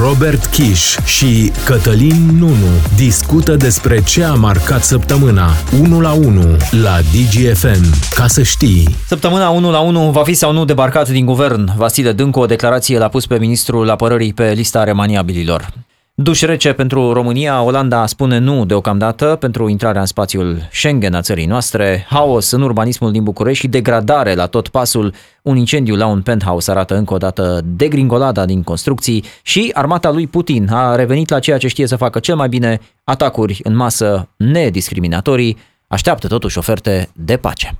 Robert Kiș și Cătălin Nunu discută despre ce a marcat săptămâna 1 la 1 la DGFM. Ca să știi. Săptămâna 1 la 1 va fi sau nu debarcat din guvern. Vasile Dâncu o declarație l-a pus pe ministrul apărării pe lista remaniabililor. Duș rece pentru România, Olanda spune nu deocamdată pentru intrarea în spațiul Schengen a țării noastre, haos în urbanismul din București și degradare la tot pasul, un incendiu la un penthouse arată încă o dată degringolada din construcții și armata lui Putin a revenit la ceea ce știe să facă cel mai bine, atacuri în masă nediscriminatorii, așteaptă totuși oferte de pace.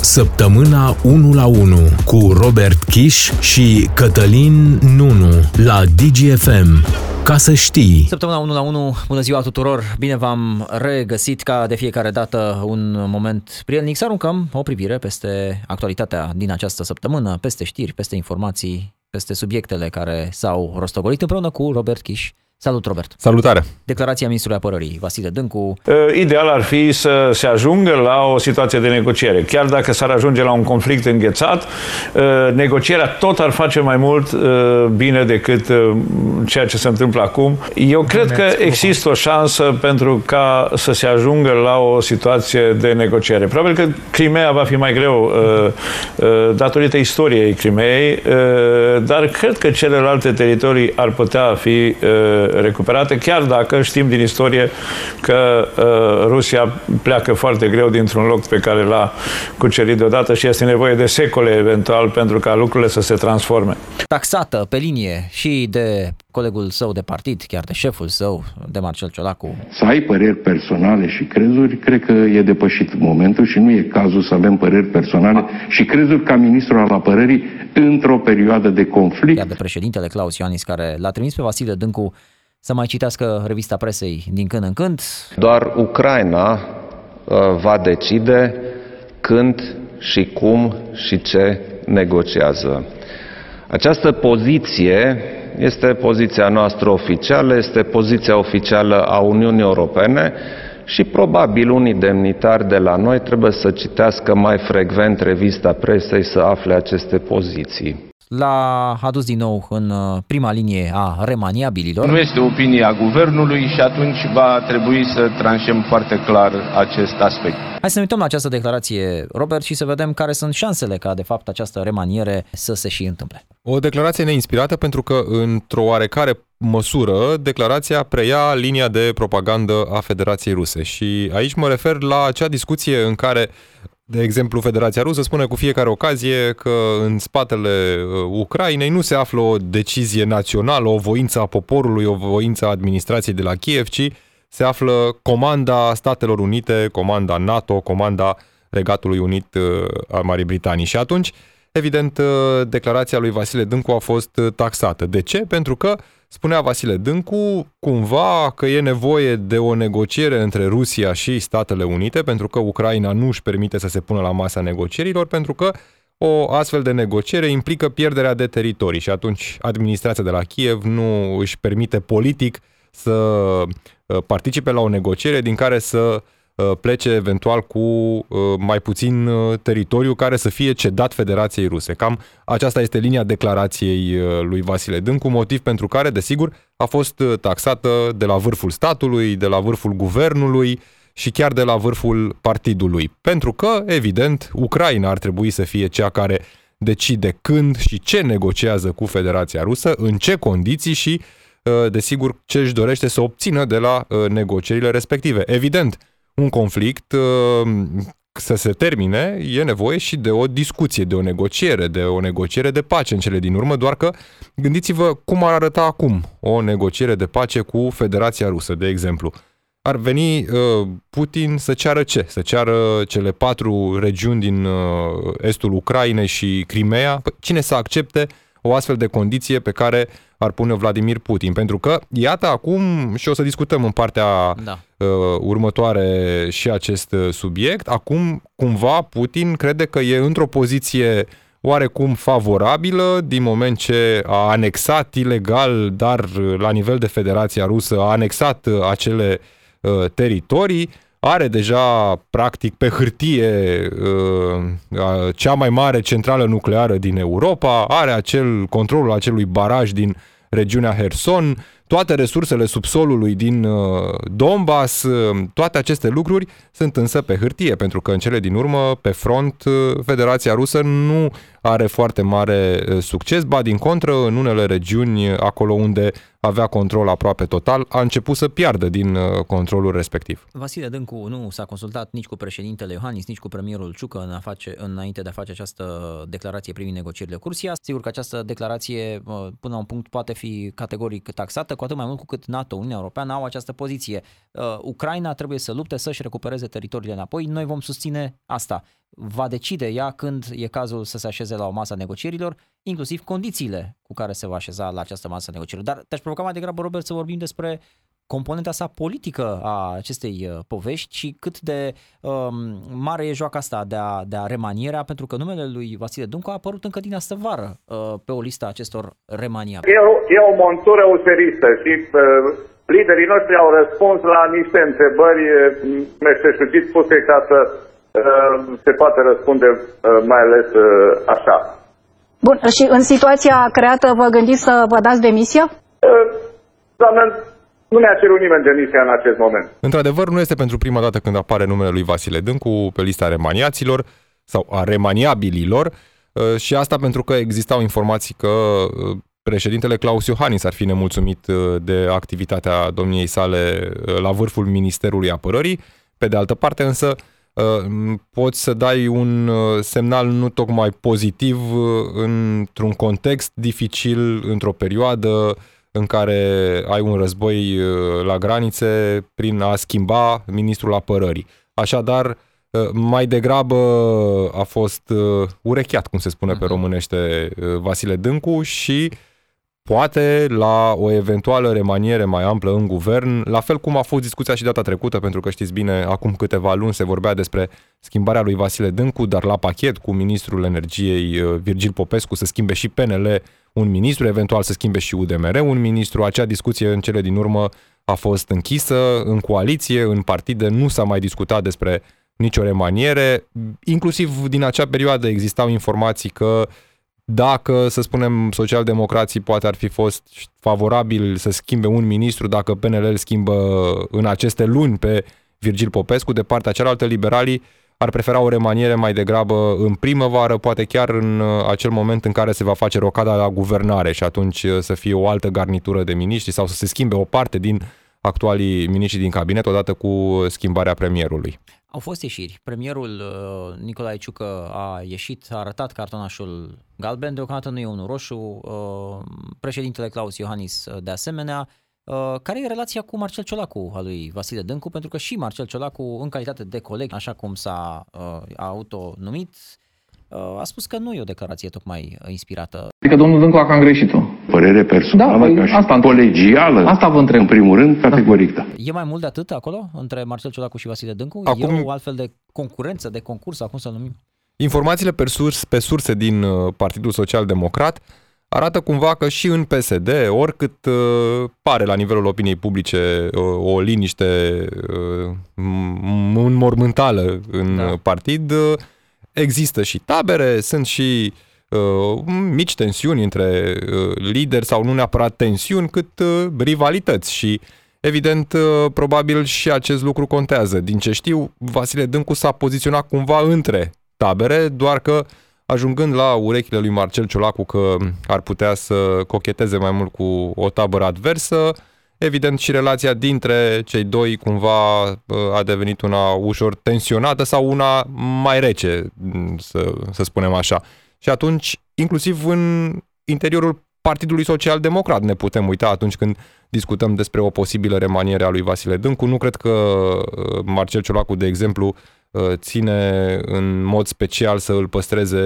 Săptămâna 1 la 1 cu Robert Kiș și Cătălin Nunu la DGFM. Ca să știi. Săptămâna 1 la 1, bună ziua tuturor, bine v-am regăsit ca de fiecare dată un moment prielnic să aruncăm o privire peste actualitatea din această săptămână, peste știri, peste informații, peste subiectele care s-au rostogolit împreună cu Robert Kiș Salut, Robert! Salutare! Declarația ministrului apărării, Vasile Dâncu. Ideal ar fi să se ajungă la o situație de negociere. Chiar dacă s-ar ajunge la un conflict înghețat, negocierea tot ar face mai mult bine decât ceea ce se întâmplă acum. Eu cred că există o șansă pentru ca să se ajungă la o situație de negociere. Probabil că Crimea va fi mai greu datorită istoriei Crimeei, dar cred că celelalte teritorii ar putea fi recuperate, chiar dacă știm din istorie că uh, Rusia pleacă foarte greu dintr-un loc pe care l-a cucerit deodată și este nevoie de secole eventual pentru ca lucrurile să se transforme. Taxată pe linie și de colegul său de partid, chiar de șeful său, de Marcel Ciolacu. Să ai păreri personale și crezuri, cred că e depășit momentul și nu e cazul să avem păreri personale și crezuri ca ministru al apărării într-o perioadă de conflict. Chiar de președintele Claus Ioanis, care l-a trimis pe Vasile Dâncu să mai citească revista presei din când în când. Doar Ucraina uh, va decide când și cum și ce negociază. Această poziție este poziția noastră oficială, este poziția oficială a Uniunii Europene și probabil unii demnitari de la noi trebuie să citească mai frecvent revista presei să afle aceste poziții l-a adus din nou în uh, prima linie a remaniabililor. Nu este opinia guvernului și atunci va trebui să tranșăm foarte clar acest aspect. Hai să ne uităm la această declarație, Robert, și să vedem care sunt șansele ca, de fapt, această remaniere să se și întâmple. O declarație neinspirată pentru că, într-o oarecare măsură, declarația preia linia de propagandă a Federației Ruse. Și aici mă refer la acea discuție în care de exemplu, Federația Rusă spune cu fiecare ocazie că în spatele uh, Ucrainei nu se află o decizie națională, o voință a poporului, o voință a administrației de la Kiev, ci se află comanda Statelor Unite, comanda NATO, comanda Regatului Unit uh, al Marii Britanii. Și atunci, evident, uh, declarația lui Vasile Dâncu a fost taxată. De ce? Pentru că Spunea Vasile Dâncu cumva că e nevoie de o negociere între Rusia și Statele Unite, pentru că Ucraina nu își permite să se pună la masa negocierilor, pentru că o astfel de negociere implică pierderea de teritorii și atunci administrația de la Kiev nu își permite politic să uh, participe la o negociere din care să Uh, plece eventual cu uh, mai puțin uh, teritoriu care să fie cedat Federației Ruse. Cam aceasta este linia declarației lui Vasile Dâncu, motiv pentru care, desigur, a fost taxată de la vârful statului, de la vârful guvernului și chiar de la vârful partidului. Pentru că, evident, Ucraina ar trebui să fie cea care decide când și ce negociază cu Federația Rusă, în ce condiții și, desigur, ce își dorește să obțină de la negocierile respective. Evident, un conflict uh, să se termine, e nevoie și de o discuție, de o negociere, de o negociere de pace în cele din urmă, doar că gândiți-vă cum ar arăta acum o negociere de pace cu Federația Rusă, de exemplu. Ar veni uh, Putin să ceară ce? Să ceară cele patru regiuni din uh, estul Ucrainei și Crimea? Păi, cine să accepte o astfel de condiție pe care ar pune Vladimir Putin. Pentru că, iată acum, și o să discutăm în partea da. uh, următoare și acest uh, subiect, acum cumva Putin crede că e într-o poziție oarecum favorabilă din moment ce a anexat ilegal, dar uh, la nivel de Federația Rusă, a anexat uh, acele uh, teritorii, are deja, practic, pe hârtie cea mai mare centrală nucleară din Europa, are acel controlul acelui baraj din regiunea Herson, toate resursele subsolului din uh, Donbass, uh, toate aceste lucruri sunt însă pe hârtie, pentru că în cele din urmă, pe front, uh, Federația Rusă nu are foarte mare succes, ba din contră, în unele regiuni, acolo unde avea control aproape total, a început să piardă din controlul respectiv. Vasile Dâncu nu s-a consultat nici cu președintele Iohannis, nici cu premierul Ciucă în a face, înainte de a face această declarație privind negocierile cu Rusia. Sigur că această declarație, până la un punct, poate fi categoric taxată, cu atât mai mult cu cât NATO, Uniunea Europeană au această poziție. Uh, Ucraina trebuie să lupte să-și recupereze teritoriile înapoi, noi vom susține asta. Va decide ea când e cazul să se așeze la o masă a negocierilor, inclusiv condițiile cu care se va așeza la această masă a negocierilor. Dar te-aș provoca mai degrabă, Robert, să vorbim despre componenta sa politică a acestei uh, povești și cât de um, mare e joaca asta de a, de a remaniera, pentru că numele lui Vasile Duncu a apărut încă din astă vară uh, pe o listă a acestor remania. E o, e o montură useristă și uh, liderii noștri au răspuns la niște întrebări uh, meșteșugit spuse ca să uh, se poate răspunde uh, mai ales uh, așa. Bun, și în situația creată vă gândiți să vă dați demisia? Uh, doamnă, nu ne-a cerut nimeni demisia în acest moment. Într-adevăr, nu este pentru prima dată când apare numele lui Vasile Dâncu pe lista remaniaților sau a remaniabililor uh, și asta pentru că existau informații că uh, președintele Claus Iohannis ar fi nemulțumit uh, de activitatea domniei sale la vârful Ministerului Apărării. Pe de altă parte însă poți să dai un semnal nu tocmai pozitiv într-un context dificil, într-o perioadă în care ai un război uh, la granițe prin a schimba ministrul apărării. Așadar, uh, mai degrabă a fost uh, urecheat, cum se spune pe mhm. românește, Vasile Dâncu și poate la o eventuală remaniere mai amplă în guvern, la fel cum a fost discuția și data trecută, pentru că știți bine, acum câteva luni se vorbea despre schimbarea lui Vasile Dâncu, dar la pachet cu ministrul energiei Virgil Popescu să schimbe și PNL un ministru, eventual să schimbe și UDMR un ministru. Acea discuție în cele din urmă a fost închisă în coaliție, în partide, nu s-a mai discutat despre nicio remaniere. Inclusiv din acea perioadă existau informații că dacă, să spunem, socialdemocrații poate ar fi fost favorabil să schimbe un ministru, dacă PNL îl schimbă în aceste luni pe Virgil Popescu, de partea cealaltă liberalii ar prefera o remaniere mai degrabă în primăvară, poate chiar în uh, acel moment în care se va face rocada la guvernare și atunci uh, să fie o altă garnitură de miniștri sau să se schimbe o parte din actualii miniștri din cabinet odată cu schimbarea premierului. Au fost ieșiri. Premierul uh, Nicolae Ciucă a ieșit, a arătat cartonașul galben, deocamdată nu e unul roșu. Uh, președintele Claus Iohannis uh, de asemenea. Uh, care e relația cu Marcel Ciolacu al lui Vasile Dâncu? Pentru că și Marcel Ciolacu, în calitate de coleg, așa cum s-a uh, autonumit, uh, a spus că nu e o declarație tocmai inspirată. Adică domnul Dâncu a cam greșit-o. Părere personală, da, păi ca și asta, colegială, asta vă întreb. în primul rând, categoric da. E mai mult de atât acolo, între Marcel Ciolacu și Vasile Dâncu? Acum... E o altfel de concurență, de concurs, acum să numim? Informațiile pe, surs, pe surse din uh, Partidul Social Democrat arată cumva că și în PSD, oricât uh, pare la nivelul opiniei publice uh, o liniște uh, înmormântală în da. partid, uh, există și tabere, sunt și uh, mici tensiuni între uh, lideri sau nu neapărat tensiuni, cât uh, rivalități și Evident, uh, probabil și acest lucru contează. Din ce știu, Vasile Dâncu s-a poziționat cumva între tabere, doar că uh, ajungând la urechile lui Marcel Ciolacu că ar putea să cocheteze mai mult cu o tabără adversă, evident și relația dintre cei doi cumva uh, a devenit una ușor tensionată sau una mai rece, să, să spunem așa. Și atunci, inclusiv în interiorul Partidului Social Democrat ne putem uita atunci când discutăm despre o posibilă remaniere a lui Vasile Dâncu. Nu cred că uh, Marcel Ciolacu, de exemplu, Uh, ține în mod special să îl păstreze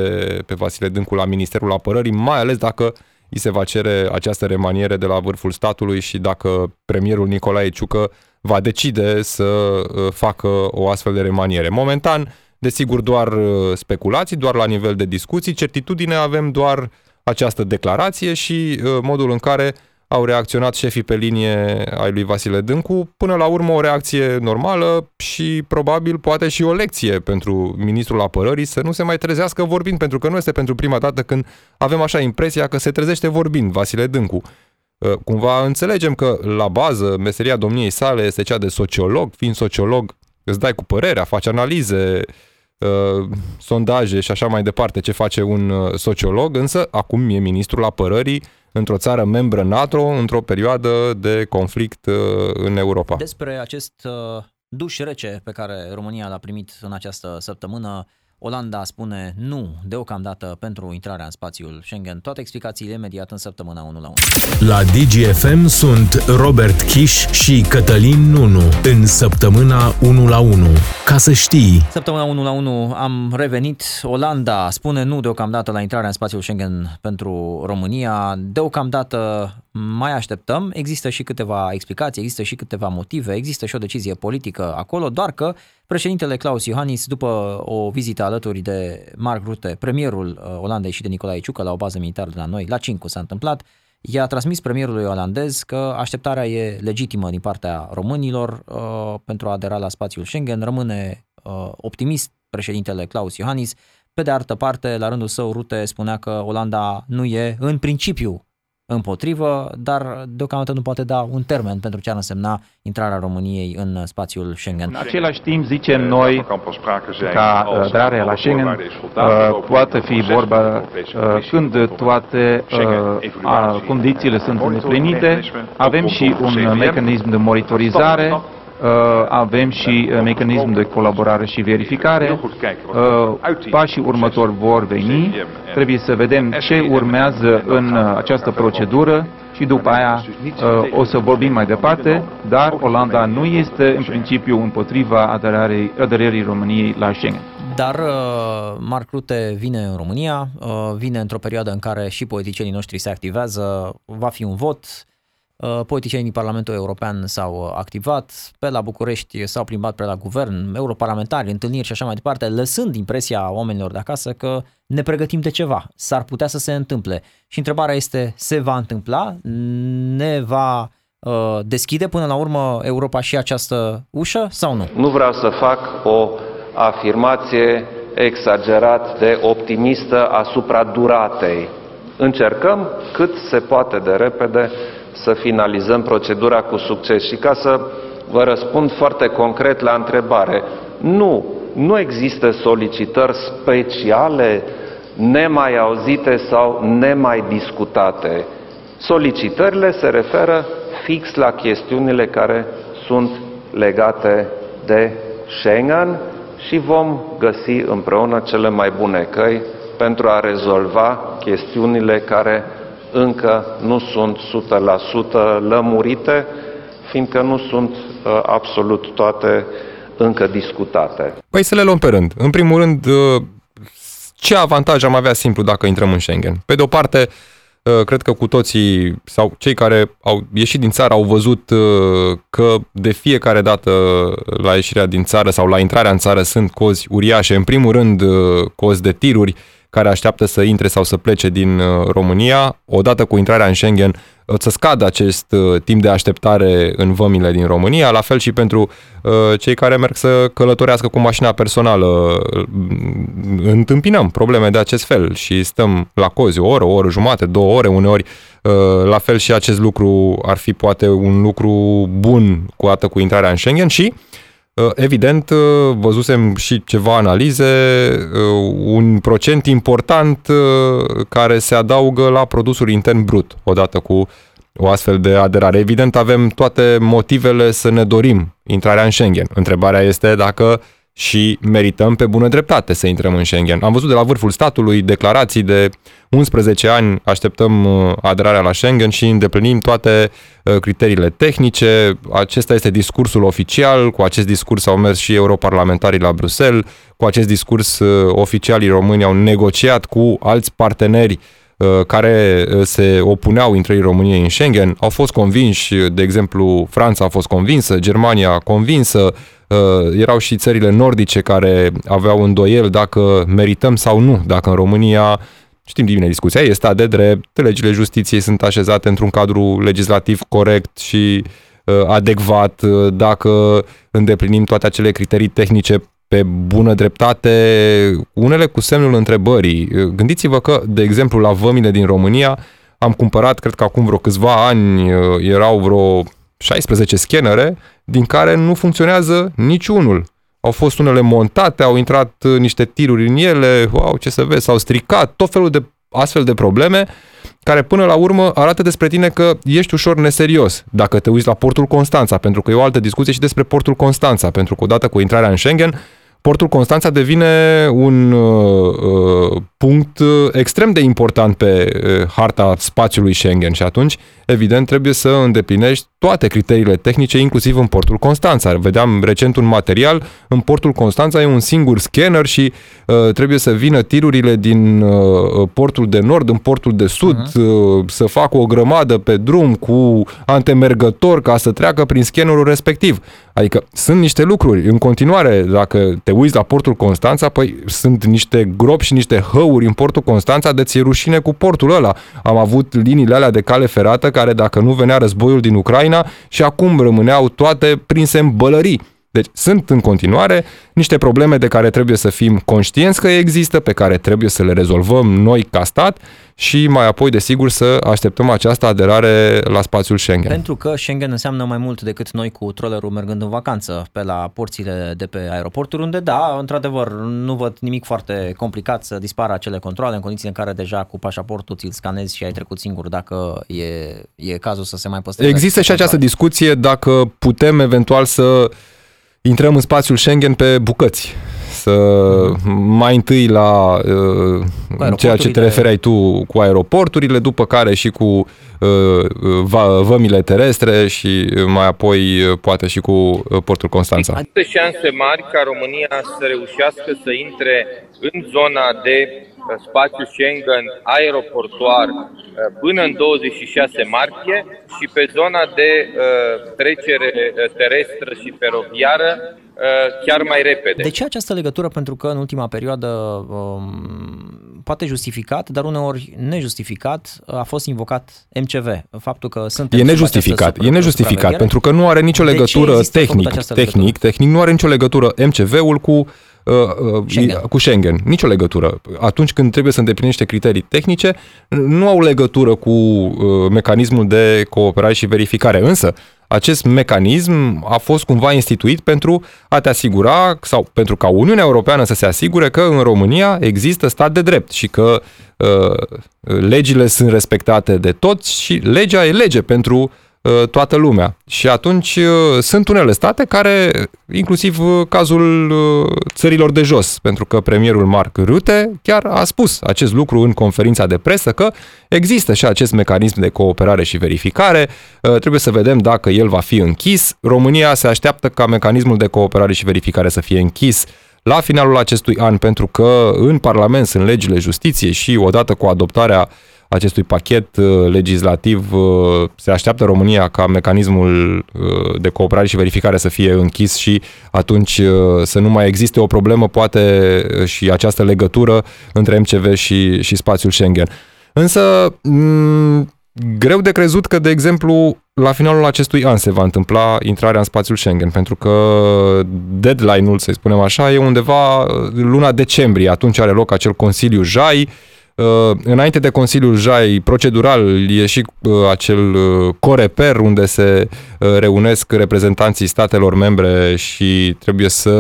pe Vasile Dâncu la Ministerul Apărării, mai ales dacă îi se va cere această remaniere de la vârful statului și dacă premierul Nicolae Ciucă va decide să uh, facă o astfel de remaniere. Momentan, desigur, doar uh, speculații, doar la nivel de discuții, certitudine avem doar această declarație și modul în care au reacționat șefii pe linie ai lui Vasile Dâncu, până la urmă o reacție normală și probabil poate și o lecție pentru ministrul apărării să nu se mai trezească vorbind, pentru că nu este pentru prima dată când avem așa impresia că se trezește vorbind Vasile Dâncu. Uh, cumva înțelegem că la bază meseria domniei sale este cea de sociolog, fiind sociolog îți dai cu părerea, faci analize, uh, sondaje și așa mai departe ce face un uh, sociolog, însă acum e ministrul apărării într-o țară membră NATO într-o perioadă de conflict în Europa. Despre acest duș rece pe care România l-a primit în această săptămână, Olanda spune nu deocamdată pentru intrarea în spațiul Schengen. Toate explicațiile imediat în săptămâna 1 la 1. La DGFM sunt Robert Kiș și Cătălin Nunu în săptămâna 1 la 1. Ca să știi. Săptămâna 1 la 1 am revenit. Olanda spune nu deocamdată la intrarea în spațiul Schengen pentru România. Deocamdată mai așteptăm. Există și câteva explicații, există și câteva motive, există și o decizie politică acolo, doar că președintele Klaus Iohannis, după o vizită alături de Mark Rutte, premierul uh, Olandei și de Nicolae Ciucă la o bază militară de la noi, la Cincu s-a întâmplat, i-a transmis premierului olandez că așteptarea e legitimă din partea românilor uh, pentru a adera la spațiul Schengen. Rămâne uh, optimist președintele Klaus Iohannis. Pe de altă parte, la rândul său, Rute spunea că Olanda nu e în principiu împotrivă, dar deocamdată nu poate da un termen pentru ce ar însemna intrarea României în spațiul Schengen. În același timp zicem noi ca aderarea la Schengen uh, poate fi vorba uh, când toate uh, condițiile sunt îndeplinite. Avem și un mecanism de monitorizare Uh, avem și uh, mecanism de colaborare și verificare. Uh, pașii următori vor veni. Trebuie să vedem ce urmează în această procedură și după aia o să vorbim mai departe, dar Olanda nu este în principiu împotriva aderării, aderării României la Schengen. Dar Marc Rutte vine în România, vine într-o perioadă în care și politicienii noștri se activează, va fi un vot, Uh, politicienii din Parlamentul European s-au uh, activat, pe la București s-au plimbat pe la guvern, europarlamentari, întâlniri și așa mai departe, lăsând impresia oamenilor de acasă că ne pregătim de ceva, s-ar putea să se întâmple. Și întrebarea este, se va întâmpla? Ne va uh, deschide până la urmă Europa și această ușă sau nu? Nu vreau să fac o afirmație exagerat de optimistă asupra duratei. Încercăm cât se poate de repede să finalizăm procedura cu succes. Și ca să vă răspund foarte concret la întrebare, nu, nu există solicitări speciale nemai auzite sau nemai discutate. Solicitările se referă fix la chestiunile care sunt legate de Schengen și vom găsi împreună cele mai bune căi pentru a rezolva chestiunile care încă nu sunt 100% lămurite, fiindcă nu sunt uh, absolut toate încă discutate. Păi să le luăm pe rând. În primul rând, uh, ce avantaj am avea simplu dacă intrăm în Schengen? Pe de o parte, uh, cred că cu toții sau cei care au ieșit din țară au văzut uh, că de fiecare dată la ieșirea din țară sau la intrarea în țară sunt cozi uriașe. În primul rând, uh, cozi de tiruri, care așteaptă să intre sau să plece din uh, România, odată cu intrarea în Schengen, uh, să scadă acest uh, timp de așteptare în vămile din România, la fel și pentru cei care merg să călătorească cu mașina personală. Întâmpinăm probleme de acest fel și stăm la cozi o oră, o oră jumate, două ore uneori. La fel și acest lucru ar fi poate un lucru bun cu dată cu intrarea în Schengen și Uh, evident, uh, văzusem și ceva analize, uh, un procent important care se adaugă la produsul intern brut, odată cu o astfel de aderare. Evident, avem toate motivele să ne dorim intrarea în Schengen. Întrebarea este dacă și merităm pe bună dreptate să intrăm în Schengen. Am văzut de la vârful statului declarații de 11 ani, așteptăm uh, aderarea la Schengen și îndeplinim toate uh, criteriile tehnice. Acesta este discursul oficial, cu acest discurs au mers și europarlamentarii la Bruxelles, cu acest discurs uh, oficialii români au negociat cu alți parteneri care se opuneau intrării României în Schengen, au fost convinși, de exemplu, Franța a fost convinsă, Germania convinsă, Uh, erau și țările nordice care aveau îndoiel dacă merităm sau nu, dacă în România Știm bine discuția, este stat de drept, legile justiției sunt așezate într-un cadru legislativ corect și uh, adecvat, uh, dacă îndeplinim toate acele criterii tehnice pe bună dreptate, unele cu semnul întrebării. Gândiți-vă că, de exemplu, la vămile din România am cumpărat, cred că acum vreo câțiva ani erau vreo 16 scanere, din care nu funcționează niciunul. Au fost unele montate, au intrat niște tiruri în ele, wow, ce să vezi, s-au stricat, tot felul de astfel de probleme care până la urmă arată despre tine că ești ușor neserios dacă te uiți la portul Constanța, pentru că e o altă discuție și despre portul Constanța, pentru că odată cu intrarea în Schengen, portul Constanța devine un uh, uh punct extrem de important pe uh, harta spațiului Schengen și atunci, evident, trebuie să îndeplinești toate criteriile tehnice, inclusiv în portul Constanța. Vedeam recent un material, în portul Constanța e un singur scanner și uh, trebuie să vină tirurile din uh, portul de nord în portul de sud, uh-huh. uh, să facă o grămadă pe drum cu antemergător ca să treacă prin scannerul respectiv. Adică sunt niște lucruri. În continuare, dacă te uiți la portul Constanța, păi sunt niște gropi și niște hăuri în portul Constanța de ți rușine cu portul ăla. Am avut liniile alea de cale ferată care dacă nu venea războiul din Ucraina, Ucraina și acum rămâneau toate prinse în bălării. Deci sunt în continuare niște probleme de care trebuie să fim conștienți că există, pe care trebuie să le rezolvăm noi ca stat și mai apoi, desigur, să așteptăm această aderare la spațiul Schengen. Pentru că Schengen înseamnă mai mult decât noi cu trollerul mergând în vacanță pe la porțile de pe aeroporturi, unde, da, într-adevăr, nu văd nimic foarte complicat să dispară acele controle în condiții în care deja cu pașaportul ți-l scanezi și ai trecut singur dacă e, e cazul să se mai păstreze. Există și această discuție dacă putem eventual să intrăm în spațiul Schengen pe bucăți. Să mai întâi la uh, ceea ce te refereai tu cu aeroporturile, după care și cu uh, vămile terestre și mai apoi uh, poate și cu uh, portul Constanța. Există șanse mari ca România să reușească să intre în zona de spațiu Schengen aeroportuar până în 26 martie și pe zona de trecere terestră și feroviară Uh, chiar mai repede. De ce această legătură? Pentru că în ultima perioadă um, poate justificat, dar uneori nejustificat, a fost invocat MCV. Faptul că sunt E nejustificat, e nejustificat, pentru că nu are nicio legătură tehnic, tehnic, tehnic, nu are nicio legătură MCV-ul cu uh, uh, Schengen. cu Schengen. Nicio legătură. Atunci când trebuie să îndeplinește criterii tehnice, nu au legătură cu uh, mecanismul de cooperare și verificare. Însă, acest mecanism a fost cumva instituit pentru a te asigura sau pentru ca Uniunea Europeană să se asigure că în România există stat de drept și că uh, legile sunt respectate de toți și legea e lege pentru Uh, toată lumea. Și atunci uh, sunt unele state care, inclusiv uh, cazul țărilor de jos, pentru că premierul Mark Rutte chiar a spus acest lucru în conferința de presă, că există și acest mecanism de cooperare și verificare, trebuie să vedem dacă el va fi închis. România se așteaptă ca mecanismul de cooperare și verificare să fie închis la finalul acestui an, pentru că în Parlament sunt legile justiției și odată cu adoptarea acestui pachet uh, legislativ uh, se așteaptă România ca mecanismul uh, de cooperare și verificare să fie închis și atunci să nu mai existe o problemă, poate și această legătură între MCV și, și spațiul Schengen. Însă, m- greu de crezut că, de exemplu, la finalul acestui an se va întâmpla intrarea în spațiul Schengen, pentru că deadline-ul, să spunem așa, e undeva luna decembrie. Atunci are loc acel Consiliu JAI, Uh, înainte de Consiliul JAI, procedural, e și uh, acel uh, coreper unde se reunesc reprezentanții statelor membre și trebuie să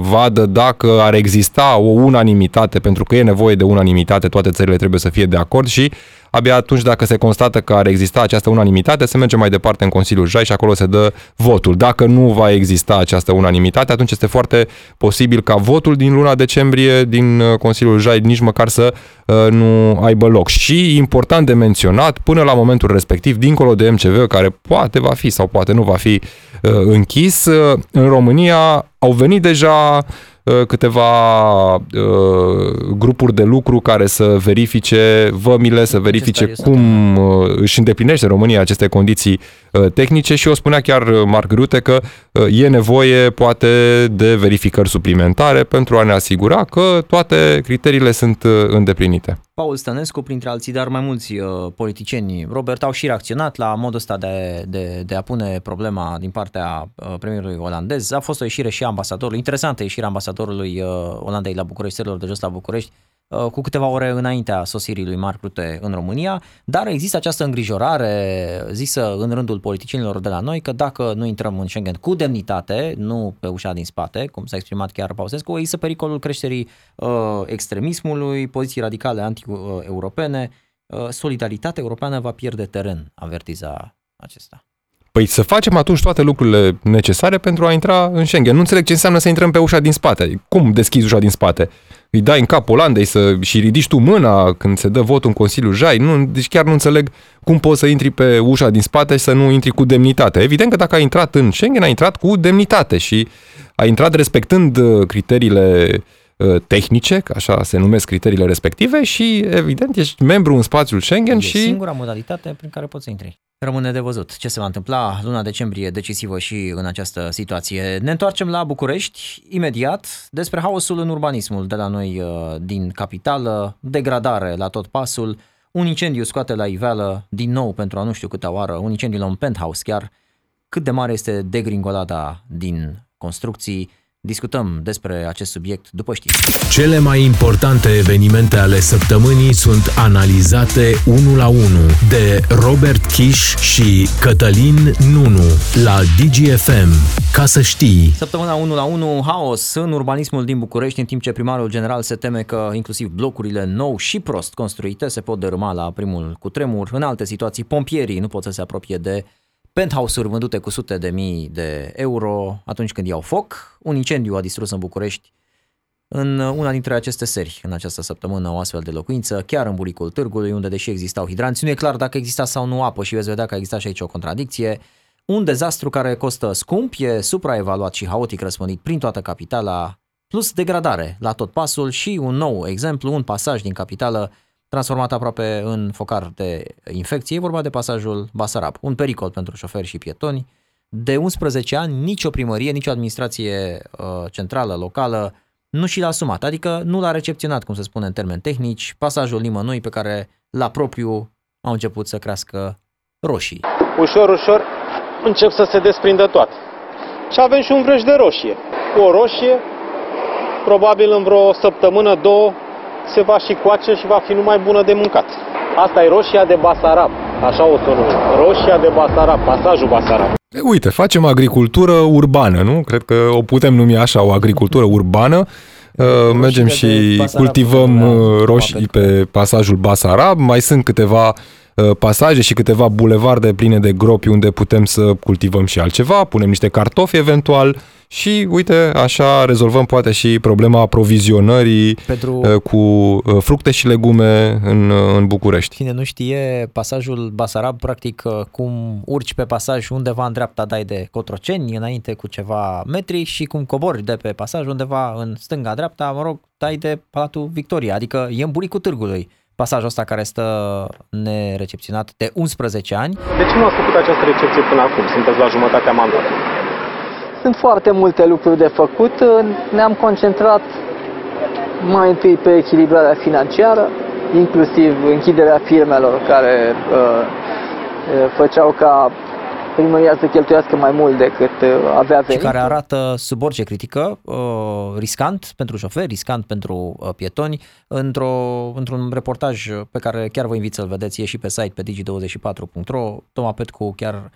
vadă dacă ar exista o unanimitate, pentru că e nevoie de unanimitate, toate țările trebuie să fie de acord și abia atunci dacă se constată că ar exista această unanimitate, se merge mai departe în Consiliul JAI și acolo se dă votul. Dacă nu va exista această unanimitate, atunci este foarte posibil ca votul din luna decembrie din uh, Consiliul JAI nici măcar să uh, nu aibă loc. Și important de menționat, până la momentul respectiv, dincolo de MCV, care poate va fi sau poate nu va fi uh, închis, în România au venit deja Uh, câteva uh, grupuri de lucru care să verifice vămile, să verifice cum uh, își îndeplinește România aceste condiții tehnice și o spunea chiar Marc Rute că e nevoie poate de verificări suplimentare pentru a ne asigura că toate criteriile sunt îndeplinite. Paul Stănescu, printre alții, dar mai mulți uh, politicieni, Robert, au și reacționat la modul ăsta de, de, de a pune problema din partea uh, premierului olandez. A fost o ieșire și a ambasadorului, interesantă ieșirea ambasadorului uh, Olandei la București, țărilor de jos la București, uh, cu câteva ore înaintea sosirii lui Marc Rutte în România, dar există această îngrijorare zisă în rândul politicienilor de la noi că dacă nu intrăm în Schengen cu demnitate, nu pe ușa din spate, cum s-a exprimat chiar Pausescu, există pericolul creșterii uh, extremismului, poziții radicale anti-europene, uh, solidaritatea europeană va pierde teren, avertiza acesta. Păi să facem atunci toate lucrurile necesare pentru a intra în Schengen. Nu înțeleg ce înseamnă să intrăm pe ușa din spate. Cum deschizi ușa din spate? Îi dai în cap Olandei să, și ridici tu mâna când se dă votul în Consiliul Jai? Nu, deci chiar nu înțeleg cum poți să intri pe ușa din spate și să nu intri cu demnitate. Evident că dacă ai intrat în Schengen, ai intrat cu demnitate și ai intrat respectând uh, criteriile uh, tehnice, că așa se numesc criteriile respective și evident ești membru în spațiul Schengen e și... singura modalitate prin care poți să intri. Rămâne de văzut ce se va întâmpla luna decembrie decisivă și în această situație. Ne întoarcem la București imediat despre haosul în urbanismul de la noi uh, din capitală, degradare la tot pasul, un incendiu scoate la iveală din nou pentru a nu știu câta oară, un incendiu la un penthouse chiar, cât de mare este degringolada din construcții, Discutăm despre acest subiect după știri. Cele mai importante evenimente ale săptămânii sunt analizate unul la unul de Robert Kish și Cătălin Nunu la DGFM. Ca să știi. Săptămâna 1 la 1, haos în urbanismul din București, în timp ce primarul general se teme că inclusiv blocurile nou și prost construite se pot dărâma la primul cutremur. În alte situații, pompierii nu pot să se apropie de penthouse-uri vândute cu sute de mii de euro atunci când iau foc. Un incendiu a distrus în București în una dintre aceste seri, în această săptămână, o astfel de locuință, chiar în buricul târgului, unde deși existau hidranți, nu e clar dacă exista sau nu apă și veți vedea că exista și aici o contradicție. Un dezastru care costă scump, e supraevaluat și haotic răspândit prin toată capitala, plus degradare la tot pasul și un nou exemplu, un pasaj din capitală transformat aproape în focar de infecție. E vorba de pasajul Basarab, un pericol pentru șoferi și pietoni. De 11 ani, nicio primărie, nicio administrație uh, centrală, locală, nu și l-a asumat, adică nu l-a recepționat, cum se spune în termeni tehnici, pasajul nimănui pe care la propriu au început să crească roșii. Ușor, ușor încep să se desprindă toate. Și avem și un vrăj de roșie. O roșie, probabil în vreo săptămână, două, se va și coace și va fi numai bună de mâncat. Asta e roșia de Basarab, așa o să numim. Roșia de Basarab, pasajul Basarab. E, uite, facem agricultură urbană, nu? Cred că o putem numi așa, o agricultură urbană. Uh, mergem și cultivăm uh, roșii pe pasajul Basarab. Mai sunt câteva uh, pasaje și câteva bulevarde pline de gropi unde putem să cultivăm și altceva, punem niște cartofi eventual și uite, așa rezolvăm poate și problema aprovizionării Pentru... Uh, cu uh, fructe și legume în, uh, în București. Cine nu știe, pasajul Basarab, practic, cum urci pe pasaj undeva în dreapta dai de Cotroceni, înainte cu ceva metri și cum cobori de pe pasaj undeva în stânga-dreapta, mă rog, dai de Palatul Victoria, adică e în buricul târgului pasajul ăsta care stă nerecepționat de 11 ani. De ce nu ați făcut această recepție până acum? Sunteți la jumătatea mandatului. Sunt foarte multe lucruri de făcut. Ne-am concentrat mai întâi pe echilibrarea financiară, inclusiv închiderea firmelor care uh, uh, făceau ca primăria să cheltuiască mai mult decât uh, avea venit. Și care arată sub orice critică, uh, riscant pentru șoferi, riscant pentru uh, pietoni. Într-o, într-un reportaj pe care chiar vă invit să-l vedeți, e și pe site pe digi24.ro, Toma Petcu chiar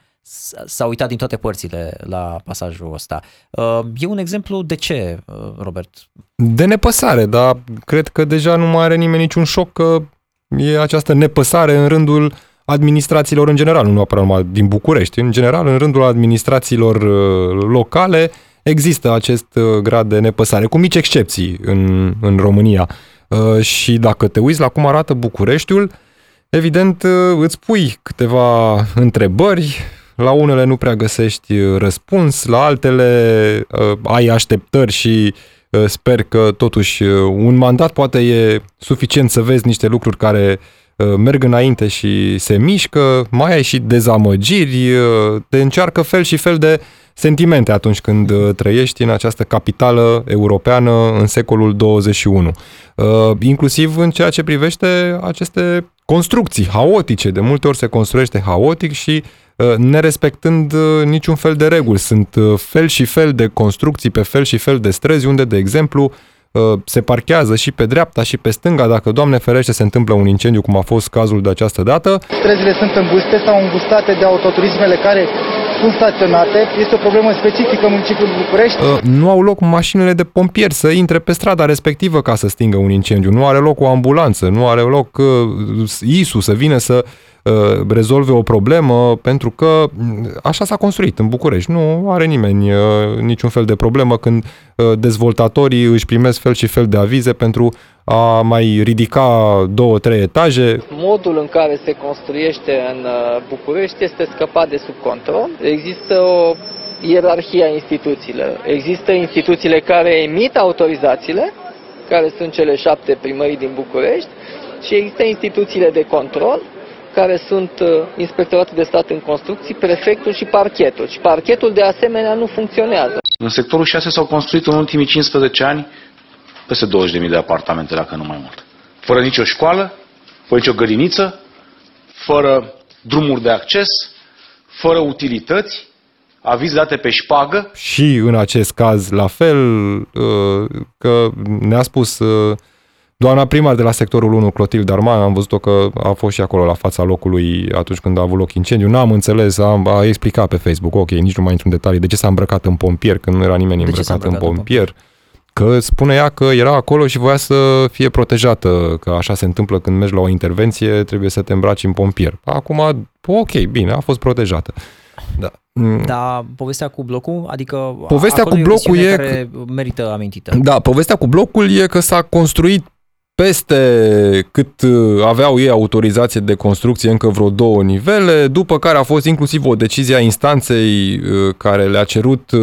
s-a uitat din toate părțile la pasajul ăsta. Uh, e un exemplu de ce, uh, Robert? De nepăsare, dar cred că deja nu mai are nimeni niciun șoc că e această nepăsare în rândul administrațiilor în general, nu neapărat numai din București, în general în rândul administrațiilor uh, locale există acest grad de nepăsare, cu mici excepții în, în România. Și dacă te uiți la cum arată Bucureștiul, evident îți pui câteva întrebări, la unele nu prea găsești uh, răspuns, la altele uh, ai așteptări și uh, sper că totuși uh, un mandat poate e suficient să vezi niște lucruri care uh, merg înainte și se mișcă, mai ai și dezamăgiri, uh, te încearcă fel și fel de sentimente atunci când uh, trăiești în această capitală europeană în secolul 21. Uh, inclusiv în ceea ce privește aceste construcții haotice. De multe ori se construiește haotic și Uh, nerespectând uh, niciun fel de reguli. Sunt uh, fel și fel de construcții pe fel și fel de străzi unde, de exemplu, uh, se parchează și pe dreapta și pe stânga, dacă, Doamne ferește, se întâmplă un incendiu, cum a fost cazul de această dată. Străzile sunt înguste sau îngustate de autoturismele care sunt staționate. Este o problemă specifică în municipiul București. Uh, nu au loc mașinile de pompieri să intre pe strada respectivă ca să stingă un incendiu. Nu are loc o ambulanță, nu are loc uh, ISU să vină să uh, rezolve o problemă pentru că mm, așa s-a construit în București. Nu are nimeni uh, niciun fel de problemă când uh, dezvoltatorii își primesc fel și fel de avize pentru a mai ridica două, trei etaje. Modul în care se construiește în uh, București este scăpat de sub control. Există o ierarhie a instituțiilor. Există instituțiile care emit autorizațiile, care sunt cele șapte primării din București, și există instituțiile de control, care sunt uh, Inspectoratul de Stat în Construcții, Prefectul și Parchetul. Și Parchetul de asemenea nu funcționează. În sectorul 6 s-au construit în ultimii 15 ani peste 20.000 de apartamente, dacă nu mai mult. Fără nicio școală, fără nicio găliniță, fără drumuri de acces, fără utilități, aviz date pe șpagă. Și în acest caz, la fel, uh, că ne-a spus uh, doamna primar de la sectorul 1, Clotil Darman, am văzut-o că a fost și acolo la fața locului atunci când a avut loc incendiu. N-am înțeles, am, a explicat pe Facebook, ok, nici nu mai intru în detalii, de ce s-a îmbrăcat în pompier când nu era nimeni îmbrăcat, îmbrăcat în pompier. În pompier că spune ea că era acolo și voia să fie protejată, că așa se întâmplă când mergi la o intervenție, trebuie să te îmbraci în pompier. Acum, ok, bine, a fost protejată. Da. Da, povestea cu blocul, adică povestea cu blocul e care merită amintită. Da, povestea cu blocul e că s-a construit peste cât uh, aveau ei autorizație de construcție, încă vreo două nivele, după care a fost inclusiv o decizie a instanței uh, care le-a cerut uh,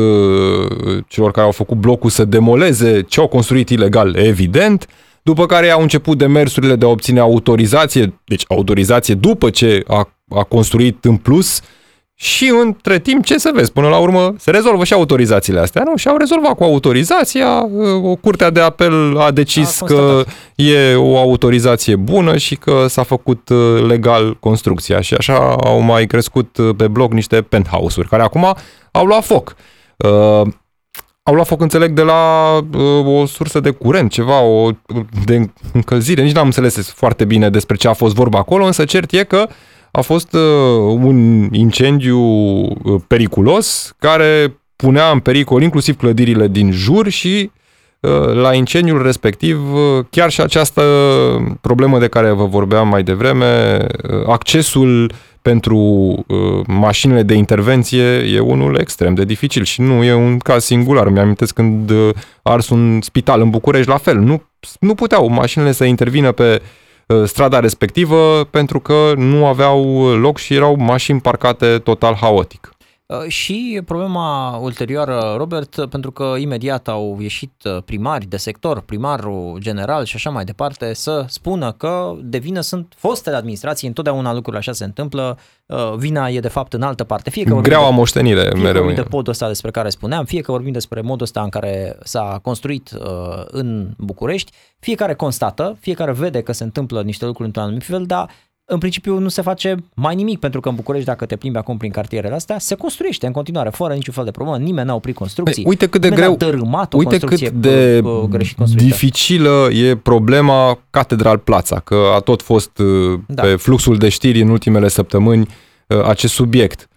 celor care au făcut blocul să demoleze ce au construit ilegal, evident, după care au început demersurile de a obține autorizație, deci autorizație după ce a, a construit în plus, și între timp, ce să vezi, până la urmă se rezolvă și autorizațiile astea, nu? Și au rezolvat cu autorizația, o curtea de apel a decis a că e o autorizație bună și că s-a făcut uh, legal construcția și așa au mai crescut uh, pe bloc niște penthouse-uri care acum au luat foc. Uh, au luat foc, înțeleg, de la uh, o sursă de curent, ceva, o de încălzire. Nici n-am înțeles foarte bine despre ce a fost vorba acolo, însă cert e că uh, a fost uh, un incendiu uh, periculos care punea în pericol inclusiv clădirile din jur și uh, la incendiul respectiv chiar și această problemă de care vă vorbeam mai devreme, accesul pentru mașinile de intervenție e unul extrem de dificil și nu e un caz singular. Mi-amintesc când ars un spital în București, la fel. Nu, nu puteau mașinile să intervină pe uh, Uh, strada respectivă pentru că nu aveau loc și erau mașini parcate total haotic. Uh, și problema ulterioară, Robert, pentru că imediat au ieșit uh, primari de sector, primarul general și așa mai departe, să spună că de vină sunt fostele administrații, întotdeauna lucrurile așa se întâmplă, uh, vina e de fapt în altă parte. Fie că Greaua moștenire fie mereu. Fie că de podul ăsta despre care spuneam, fie că vorbim despre modul ăsta în care s-a construit în București, fiecare constată, fiecare vede că se întâmplă niște lucruri într-un anumit fel, dar în principiu nu se face mai nimic, pentru că în București, dacă te plimbi acum prin cartierele astea, se construiește în continuare, fără niciun fel de problemă. Nimeni n-a oprit construcții. Păi, uite cât de greu, uite cât de dificilă e problema Catedral Plața, că a tot fost uh, da. pe fluxul de știri în ultimele săptămâni uh, acest subiect.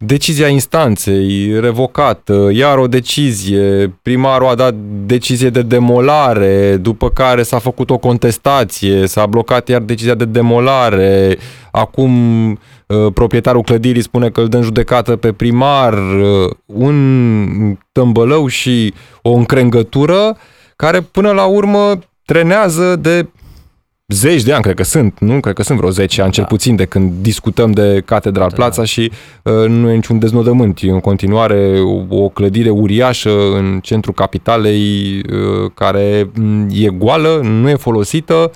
Decizia instanței revocată, iar o decizie, primarul a dat decizie de demolare, după care s-a făcut o contestație, s-a blocat iar decizia de demolare, acum uh, proprietarul clădirii spune că îl dă în judecată pe primar, uh, un tămbălău și o încrengătură care până la urmă trenează de zeci de ani, cred că sunt, nu? Cred că sunt vreo 10 ani, da. cel puțin, de când discutăm de Catedral da. Plața și uh, nu e niciun deznodământ. E în continuare o, o clădire uriașă în centrul capitalei uh, care mm, e goală, nu e folosită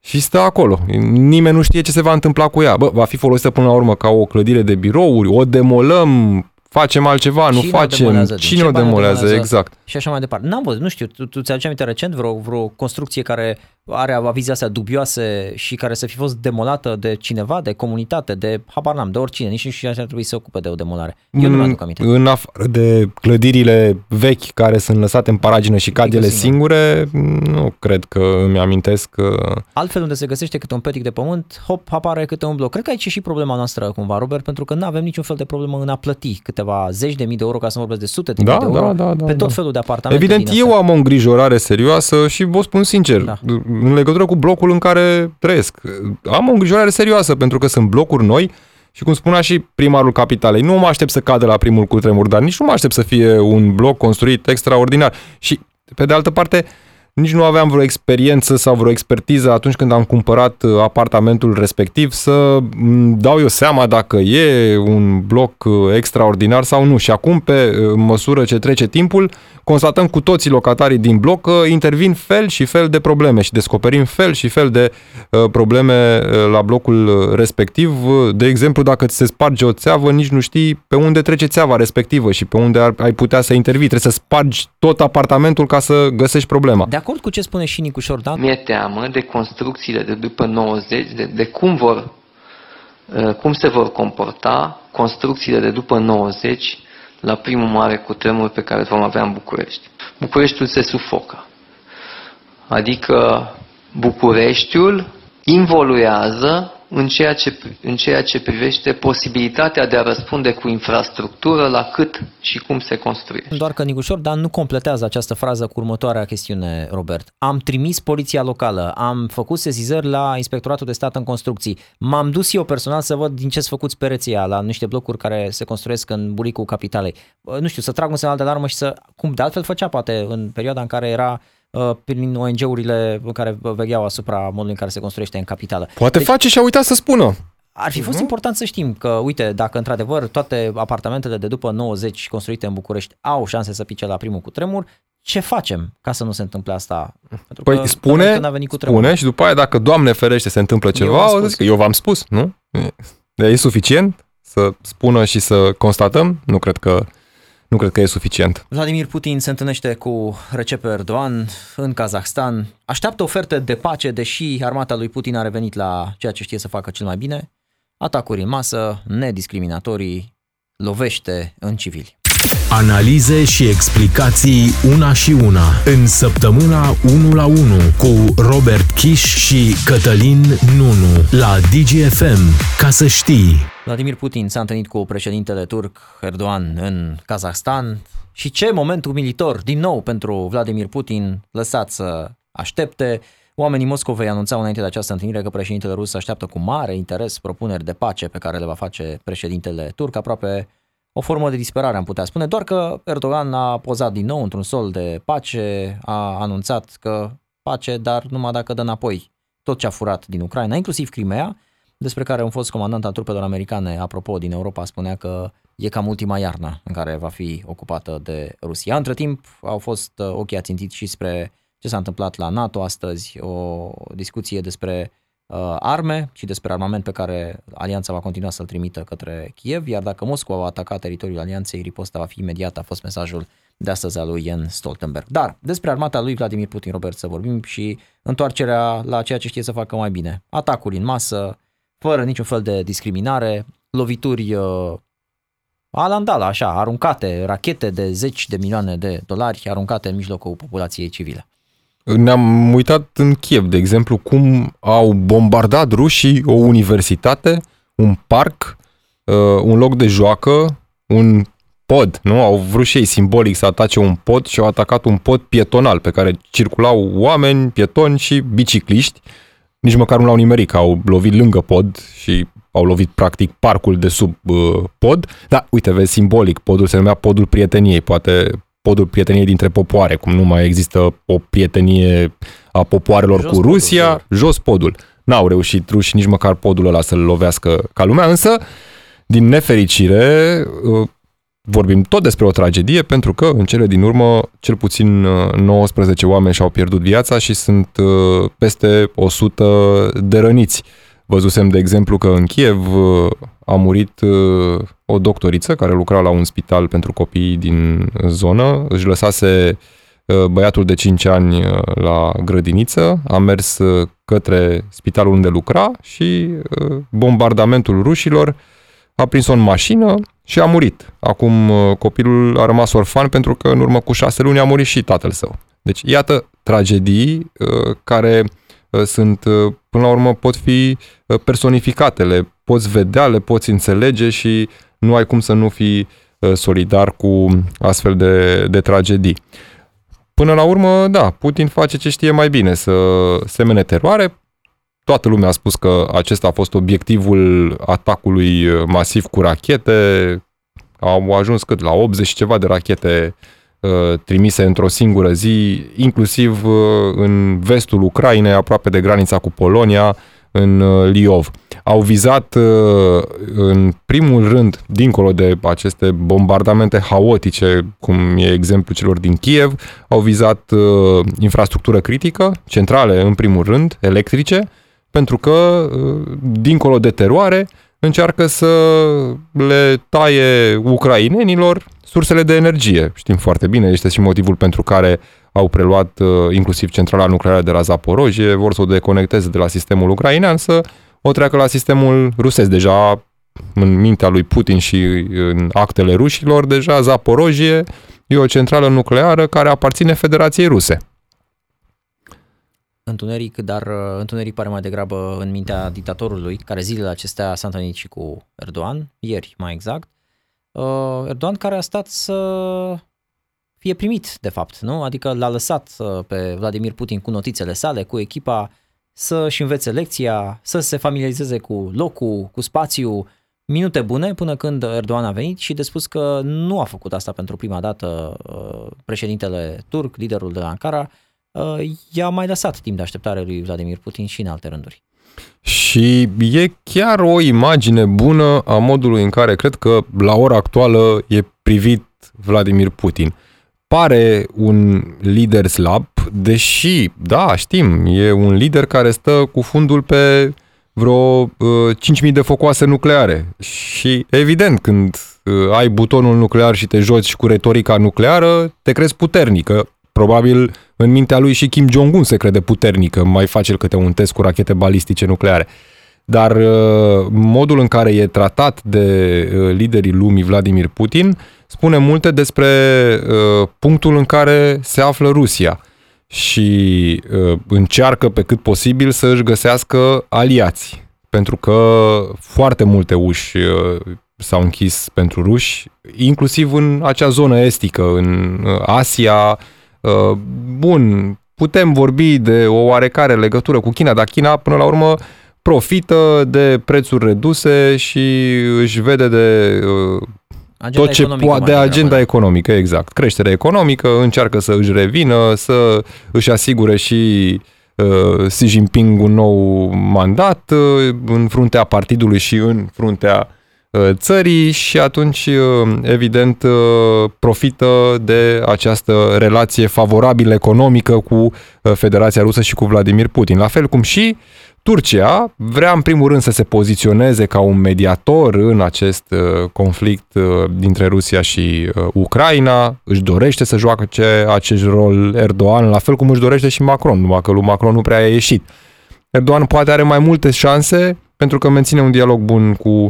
și stă acolo. Nimeni nu știe ce se va întâmpla cu ea. Bă, va fi folosită până la urmă ca o clădire de birouri, o demolăm, facem altceva, nu facem, demolează, cine o demolează, exact. Și așa mai departe. N-am văzut, nu știu, tu, tu ți-aduci aminte recent vreo, vreo construcție care are avize astea dubioase și care să fi fost demolată de cineva, de comunitate, de, habar n-am, de oricine, nici nu știu ce ar trebui să se ocupe de o demolare. Eu nu mi-aduc aminte. În afară de clădirile vechi care sunt lăsate în paragină și cad ele singure, nu cred că îmi amintesc că... Altfel unde se găsește câte un petic de pământ, hop, apare câte un bloc. Cred că aici e și problema noastră cumva, Robert, pentru că nu avem niciun fel de problemă în a plăti câteva zeci de mii de euro, ca să nu vorbesc de sute de Da, mii de euro, da, da, da, pe tot da. felul de apartamente. Evident, din eu astea. am o îngrijorare serioasă și vă spun sincer, da. În legătură cu blocul în care trăiesc. Am o îngrijorare serioasă pentru că sunt blocuri noi și cum spunea și primarul capitalei, nu mă aștept să cadă la primul cutremur, dar nici nu mă aștept să fie un bloc construit extraordinar. Și pe de altă parte, nici nu aveam vreo experiență sau vreo expertiză atunci când am cumpărat uh, apartamentul respectiv să m, dau eu seama dacă e un bloc uh, extraordinar sau nu. Și acum, pe uh, măsură ce trece timpul, constatăm cu toții locatarii din bloc că intervin fel și fel de probleme și descoperim fel și fel de uh, probleme uh, la blocul uh, respectiv. Uh, De exemplu, dacă ți se sparge o țeavă, nici nu știi pe unde trece țeava respectivă și pe unde ar, ai putea să intervii. Trebuie să spargi tot apartamentul ca să găsești problema. De acord cu ce spune și Nicu Șordan, Mi-e teamă de construcțiile de după 90, de, de cum vor uh, cum se vor comporta construcțiile de după 90 la primul mare cutremur pe care îl vom avea în București. Bucureștiul se sufocă. Adică Bucureștiul involuează în ceea, ce, în ceea ce privește posibilitatea de a răspunde cu infrastructură la cât și cum se construiește. Doar că Nicușor Dan nu completează această frază cu următoarea chestiune, Robert. Am trimis poliția locală, am făcut sesizări la Inspectoratul de Stat în Construcții, m-am dus eu personal să văd din ce sunt făcuți pereția la niște blocuri care se construiesc în buricul capitalei. Bă, Nu știu, să trag un semnal de alarmă și să... Cum de altfel făcea poate în perioada în care era uh, prin ONG-urile care vegheau asupra modului în care se construiește în capitală. Poate face și a uitat să spună. Ar fi fost important să știm că, uite, dacă într-adevăr toate apartamentele de după 90 construite în București au șanse să pice la primul cutremur, ce facem ca să nu se întâmple asta? Pentru Păi că spune, când a venit cutremurul. spune și după aia dacă, Doamne ferește, se întâmplă Eu ceva, v-am o să spus. zic că eu v-am spus, nu? E, e suficient să spună și să constatăm? Nu cred că, nu cred că e suficient. Vladimir Putin se întâlnește cu Recep Erdogan în Kazahstan. Așteaptă oferte de pace, deși armata lui Putin a revenit la ceea ce știe să facă cel mai bine. Atacuri în masă, nediscriminatorii, lovește în civili. Analize și explicații una și una în săptămâna 1 la 1 cu Robert Kiș și Cătălin Nunu la DGFM. Ca să știi. Vladimir Putin s-a întâlnit cu președintele turc Erdogan în Kazahstan și ce moment umilitor din nou pentru Vladimir Putin lăsat să aștepte. Oamenii Moscovei anunțau înainte de această întâlnire că președintele rus așteaptă cu mare interes propuneri de pace pe care le va face președintele turc, aproape o formă de disperare am putea spune, doar că Erdogan a pozat din nou într-un sol de pace, a anunțat că pace, dar numai dacă dă înapoi tot ce a furat din Ucraina, inclusiv Crimea, despre care un fost comandant al trupelor americane, apropo, din Europa, spunea că e cam ultima iarnă în care va fi ocupată de Rusia. Între timp, au fost uh, ochii ațintiți și spre ce s-a întâmplat la NATO astăzi, o discuție despre uh, arme și despre armament pe care alianța va continua să-l trimită către Kiev, iar dacă Moscova va ataca teritoriul alianței, riposta va fi imediată, a fost mesajul de astăzi al lui Jens Stoltenberg. Dar despre armata lui Vladimir Putin, Robert, să vorbim și întoarcerea la ceea ce știe să facă mai bine. Atacuri în masă, fără niciun fel de discriminare, lovituri uh, alandala, așa, aruncate, rachete de zeci de milioane de dolari aruncate în mijlocul populației civile. Ne-am uitat în Kiev, de exemplu, cum au bombardat rușii o universitate, un parc, uh, un loc de joacă, un pod, nu? Au vrut și ei simbolic să atace un pod și au atacat un pod pietonal pe care circulau oameni, pietoni și bicicliști. Nici măcar nu l-au nimerit, că au lovit lângă pod și au lovit practic parcul de sub uh, pod. Da, uite, vezi, simbolic, podul se numea podul prieteniei, poate podul prieteniei dintre popoare, cum nu mai există o prietenie a popoarelor Jos cu podul, Rusia, jos podul. N-au reușit rușii nici măcar podul ăla să-l lovească ca lumea, însă, din nefericire, uh, vorbim tot despre o tragedie, pentru că, în cele din urmă, cel puțin uh, 19 oameni și-au pierdut viața și sunt uh, peste 100 de răniți. Văzusem, de exemplu, că în Kiev uh, a murit uh, o doctoriță care lucra la un spital pentru copii din zonă, își lăsase băiatul de 5 ani la grădiniță, a mers către spitalul unde lucra și bombardamentul rușilor a prins-o în mașină și a murit. Acum copilul a rămas orfan pentru că în urmă cu șase luni a murit și tatăl său. Deci, iată tragedii care sunt, până la urmă, pot fi personificate, le poți vedea, le poți înțelege și nu ai cum să nu fii solidar cu astfel de, de tragedii. Până la urmă, da, Putin face ce știe mai bine, să semene teroare. Toată lumea a spus că acesta a fost obiectivul atacului masiv cu rachete. Au ajuns cât la 80 ceva de rachete uh, trimise într-o singură zi, inclusiv uh, în vestul Ucrainei, aproape de granița cu Polonia, în uh, Liov. Au vizat uh, în primul rând, dincolo de aceste bombardamente haotice, cum e exemplu celor din Kiev, au vizat uh, infrastructură critică, centrale în primul rând, electrice, pentru că, dincolo de teroare, încearcă să le taie ucrainenilor sursele de energie. Știm foarte bine, este și motivul pentru care au preluat uh, inclusiv centrala nucleară de la Zaporojie, vor să o deconecteze de la sistemul ucrainean, să o treacă la sistemul rusesc. Deja în mintea lui Putin și în actele rușilor, deja Zaporojie e o centrală nucleară care aparține Federației Ruse. Întuneric, dar uh, întuneric pare mai degrabă în mintea dictatorului, care zilele acestea s-a întâlnit și cu Erdogan, ieri mai exact. Uh, Erdogan care a stat să fie primit, de fapt, nu? Adică l-a lăsat uh, pe Vladimir Putin cu notițele sale, cu echipa, să-și învețe lecția, să se familiarizeze cu locul, cu spațiu, minute bune până când Erdogan a venit și de spus că nu a făcut asta pentru prima dată uh, președintele turc, liderul de la Ankara, uh, i-a mai lăsat timp de așteptare lui Vladimir Putin și în alte rânduri. Și e chiar o imagine bună a modului în care cred că la ora actuală e privit Vladimir Putin pare un lider slab, deși, da, știm, e un lider care stă cu fundul pe vreo uh, 5.000 de focoase nucleare. Și evident, când uh, ai butonul nuclear și te joci cu retorica nucleară, te crezi puternică. Probabil în mintea lui și Kim Jong-un se crede puternică, mai face el câte un test cu rachete balistice nucleare. Dar uh, modul în care e tratat de uh, liderii lumii Vladimir Putin spune multe despre uh, punctul în care se află Rusia și uh, încearcă pe cât posibil să își găsească aliați. Pentru că foarte multe uși uh, s-au închis pentru ruși, inclusiv în acea zonă estică, în uh, Asia. Uh, bun, putem vorbi de o oarecare legătură cu China, dar China, până la urmă, profită de prețuri reduse și își vede de uh, Agenda tot ce poate de agenda da. economică, exact. Creșterea economică, încearcă să își revină, să își asigure și uh, Xi Jinping un nou mandat uh, în fruntea partidului și în fruntea uh, țării și atunci, uh, evident, uh, profită de această relație favorabilă economică cu uh, Federația Rusă și cu Vladimir Putin. La fel cum și uh, Turcia vrea în primul rând să se poziționeze ca un mediator în acest uh, conflict uh, dintre Rusia și uh, Ucraina, își dorește să joace acest rol Erdogan, la fel cum își dorește și Macron, numai că lui Macron nu prea a ieșit. Erdogan poate are mai multe șanse pentru că menține un dialog bun cu uh,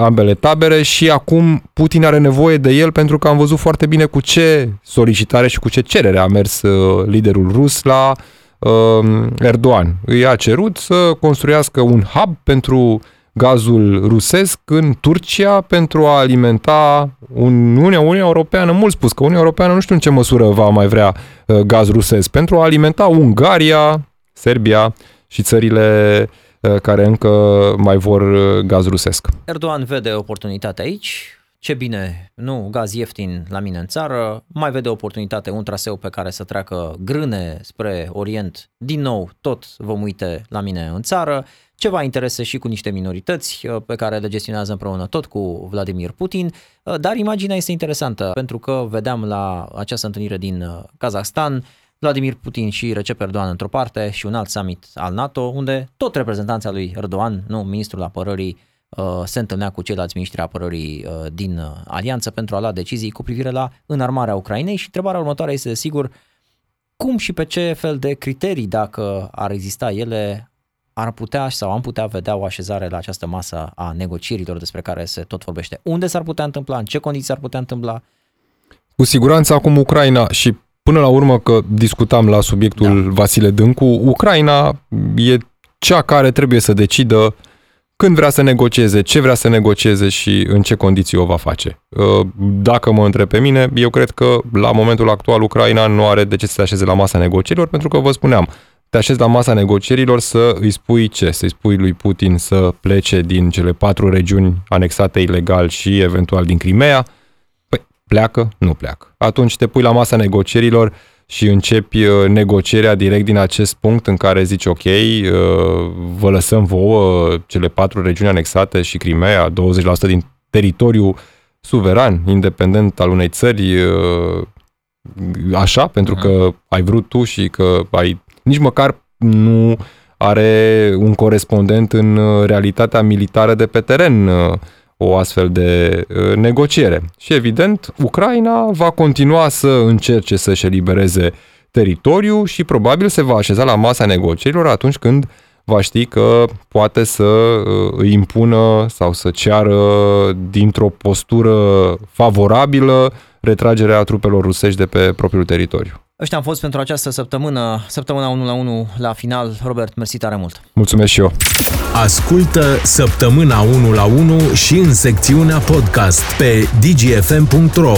ambele tabere și acum Putin are nevoie de el pentru că am văzut foarte bine cu ce solicitare și cu ce cerere a mers uh, liderul rus la uh, uh, Erdogan. Îi a cerut să construiască un hub pentru gazul rusesc în Turcia pentru a alimenta Uniunea, Uniunea Europeană. Mult spus că Uniunea Europeană nu știu în ce măsură va mai vrea uh, gaz rusesc. Pentru a alimenta Ungaria, Serbia și țările uh, care încă mai vor uh, gaz rusesc. Erdogan vede oportunitate aici, ce bine, nu, gaz ieftin la mine în țară, mai vede oportunitate un traseu pe care să treacă grâne spre Orient, din nou tot vom uite la mine în țară, ceva interese și cu niște minorități uh, pe care le gestionează împreună tot cu Vladimir Putin, uh, dar imaginea este interesantă pentru că vedeam la această întâlnire din uh, Kazahstan Vladimir Putin și Recep Erdogan într-o parte și un alt summit al NATO, unde tot reprezentanța lui Erdogan, nu ministrul apărării, Uh, se întâlnea cu ceilalți ministri apărării uh, din uh, alianță pentru a lua decizii cu privire la înarmarea Ucrainei și întrebarea următoare este, sigur, cum și pe ce fel de criterii, dacă ar exista ele, ar putea sau am putea vedea o așezare la această masă a negocierilor despre care se tot vorbește. Unde s-ar putea întâmpla, în ce condiții ar putea întâmpla? Cu siguranță acum Ucraina și până la urmă că discutam la subiectul da. Vasile Dâncu, Ucraina e cea care trebuie să decidă când vrea să negocieze, ce vrea să negocieze și în ce condiții o va face. Uh, dacă mă întreb pe mine, eu cred că la momentul actual Ucraina nu are de ce să se așeze la masa negocierilor, pentru că vă spuneam, te așezi la masa negocierilor să îi spui ce? Să-i spui lui Putin să plece din cele patru regiuni anexate ilegal și eventual din Crimea? Păi, pleacă? Nu pleacă. Atunci te pui la masa negocierilor și începi uh, negocierea direct din acest punct în care zici ok, uh, vă lăsăm vouă cele patru regiuni anexate și Crimea, 20% din teritoriu suveran, independent al unei țări, uh, așa, pentru că ai vrut tu și că ai nici măcar nu are un corespondent în realitatea militară de pe teren o astfel de uh, negociere. Și evident, Ucraina va continua să încerce să-și elibereze teritoriu și probabil se va așeza la masa negocierilor atunci când va ști că poate să uh, îi impună sau să ceară dintr-o postură favorabilă retragerea trupelor rusești de pe propriul teritoriu. Ăștia am fost pentru această săptămână, săptămâna 1 la 1 la final. Robert, mersi tare mult! Mulțumesc și eu! Ascultă săptămâna 1 la 1 și în secțiunea podcast pe dgfm.ro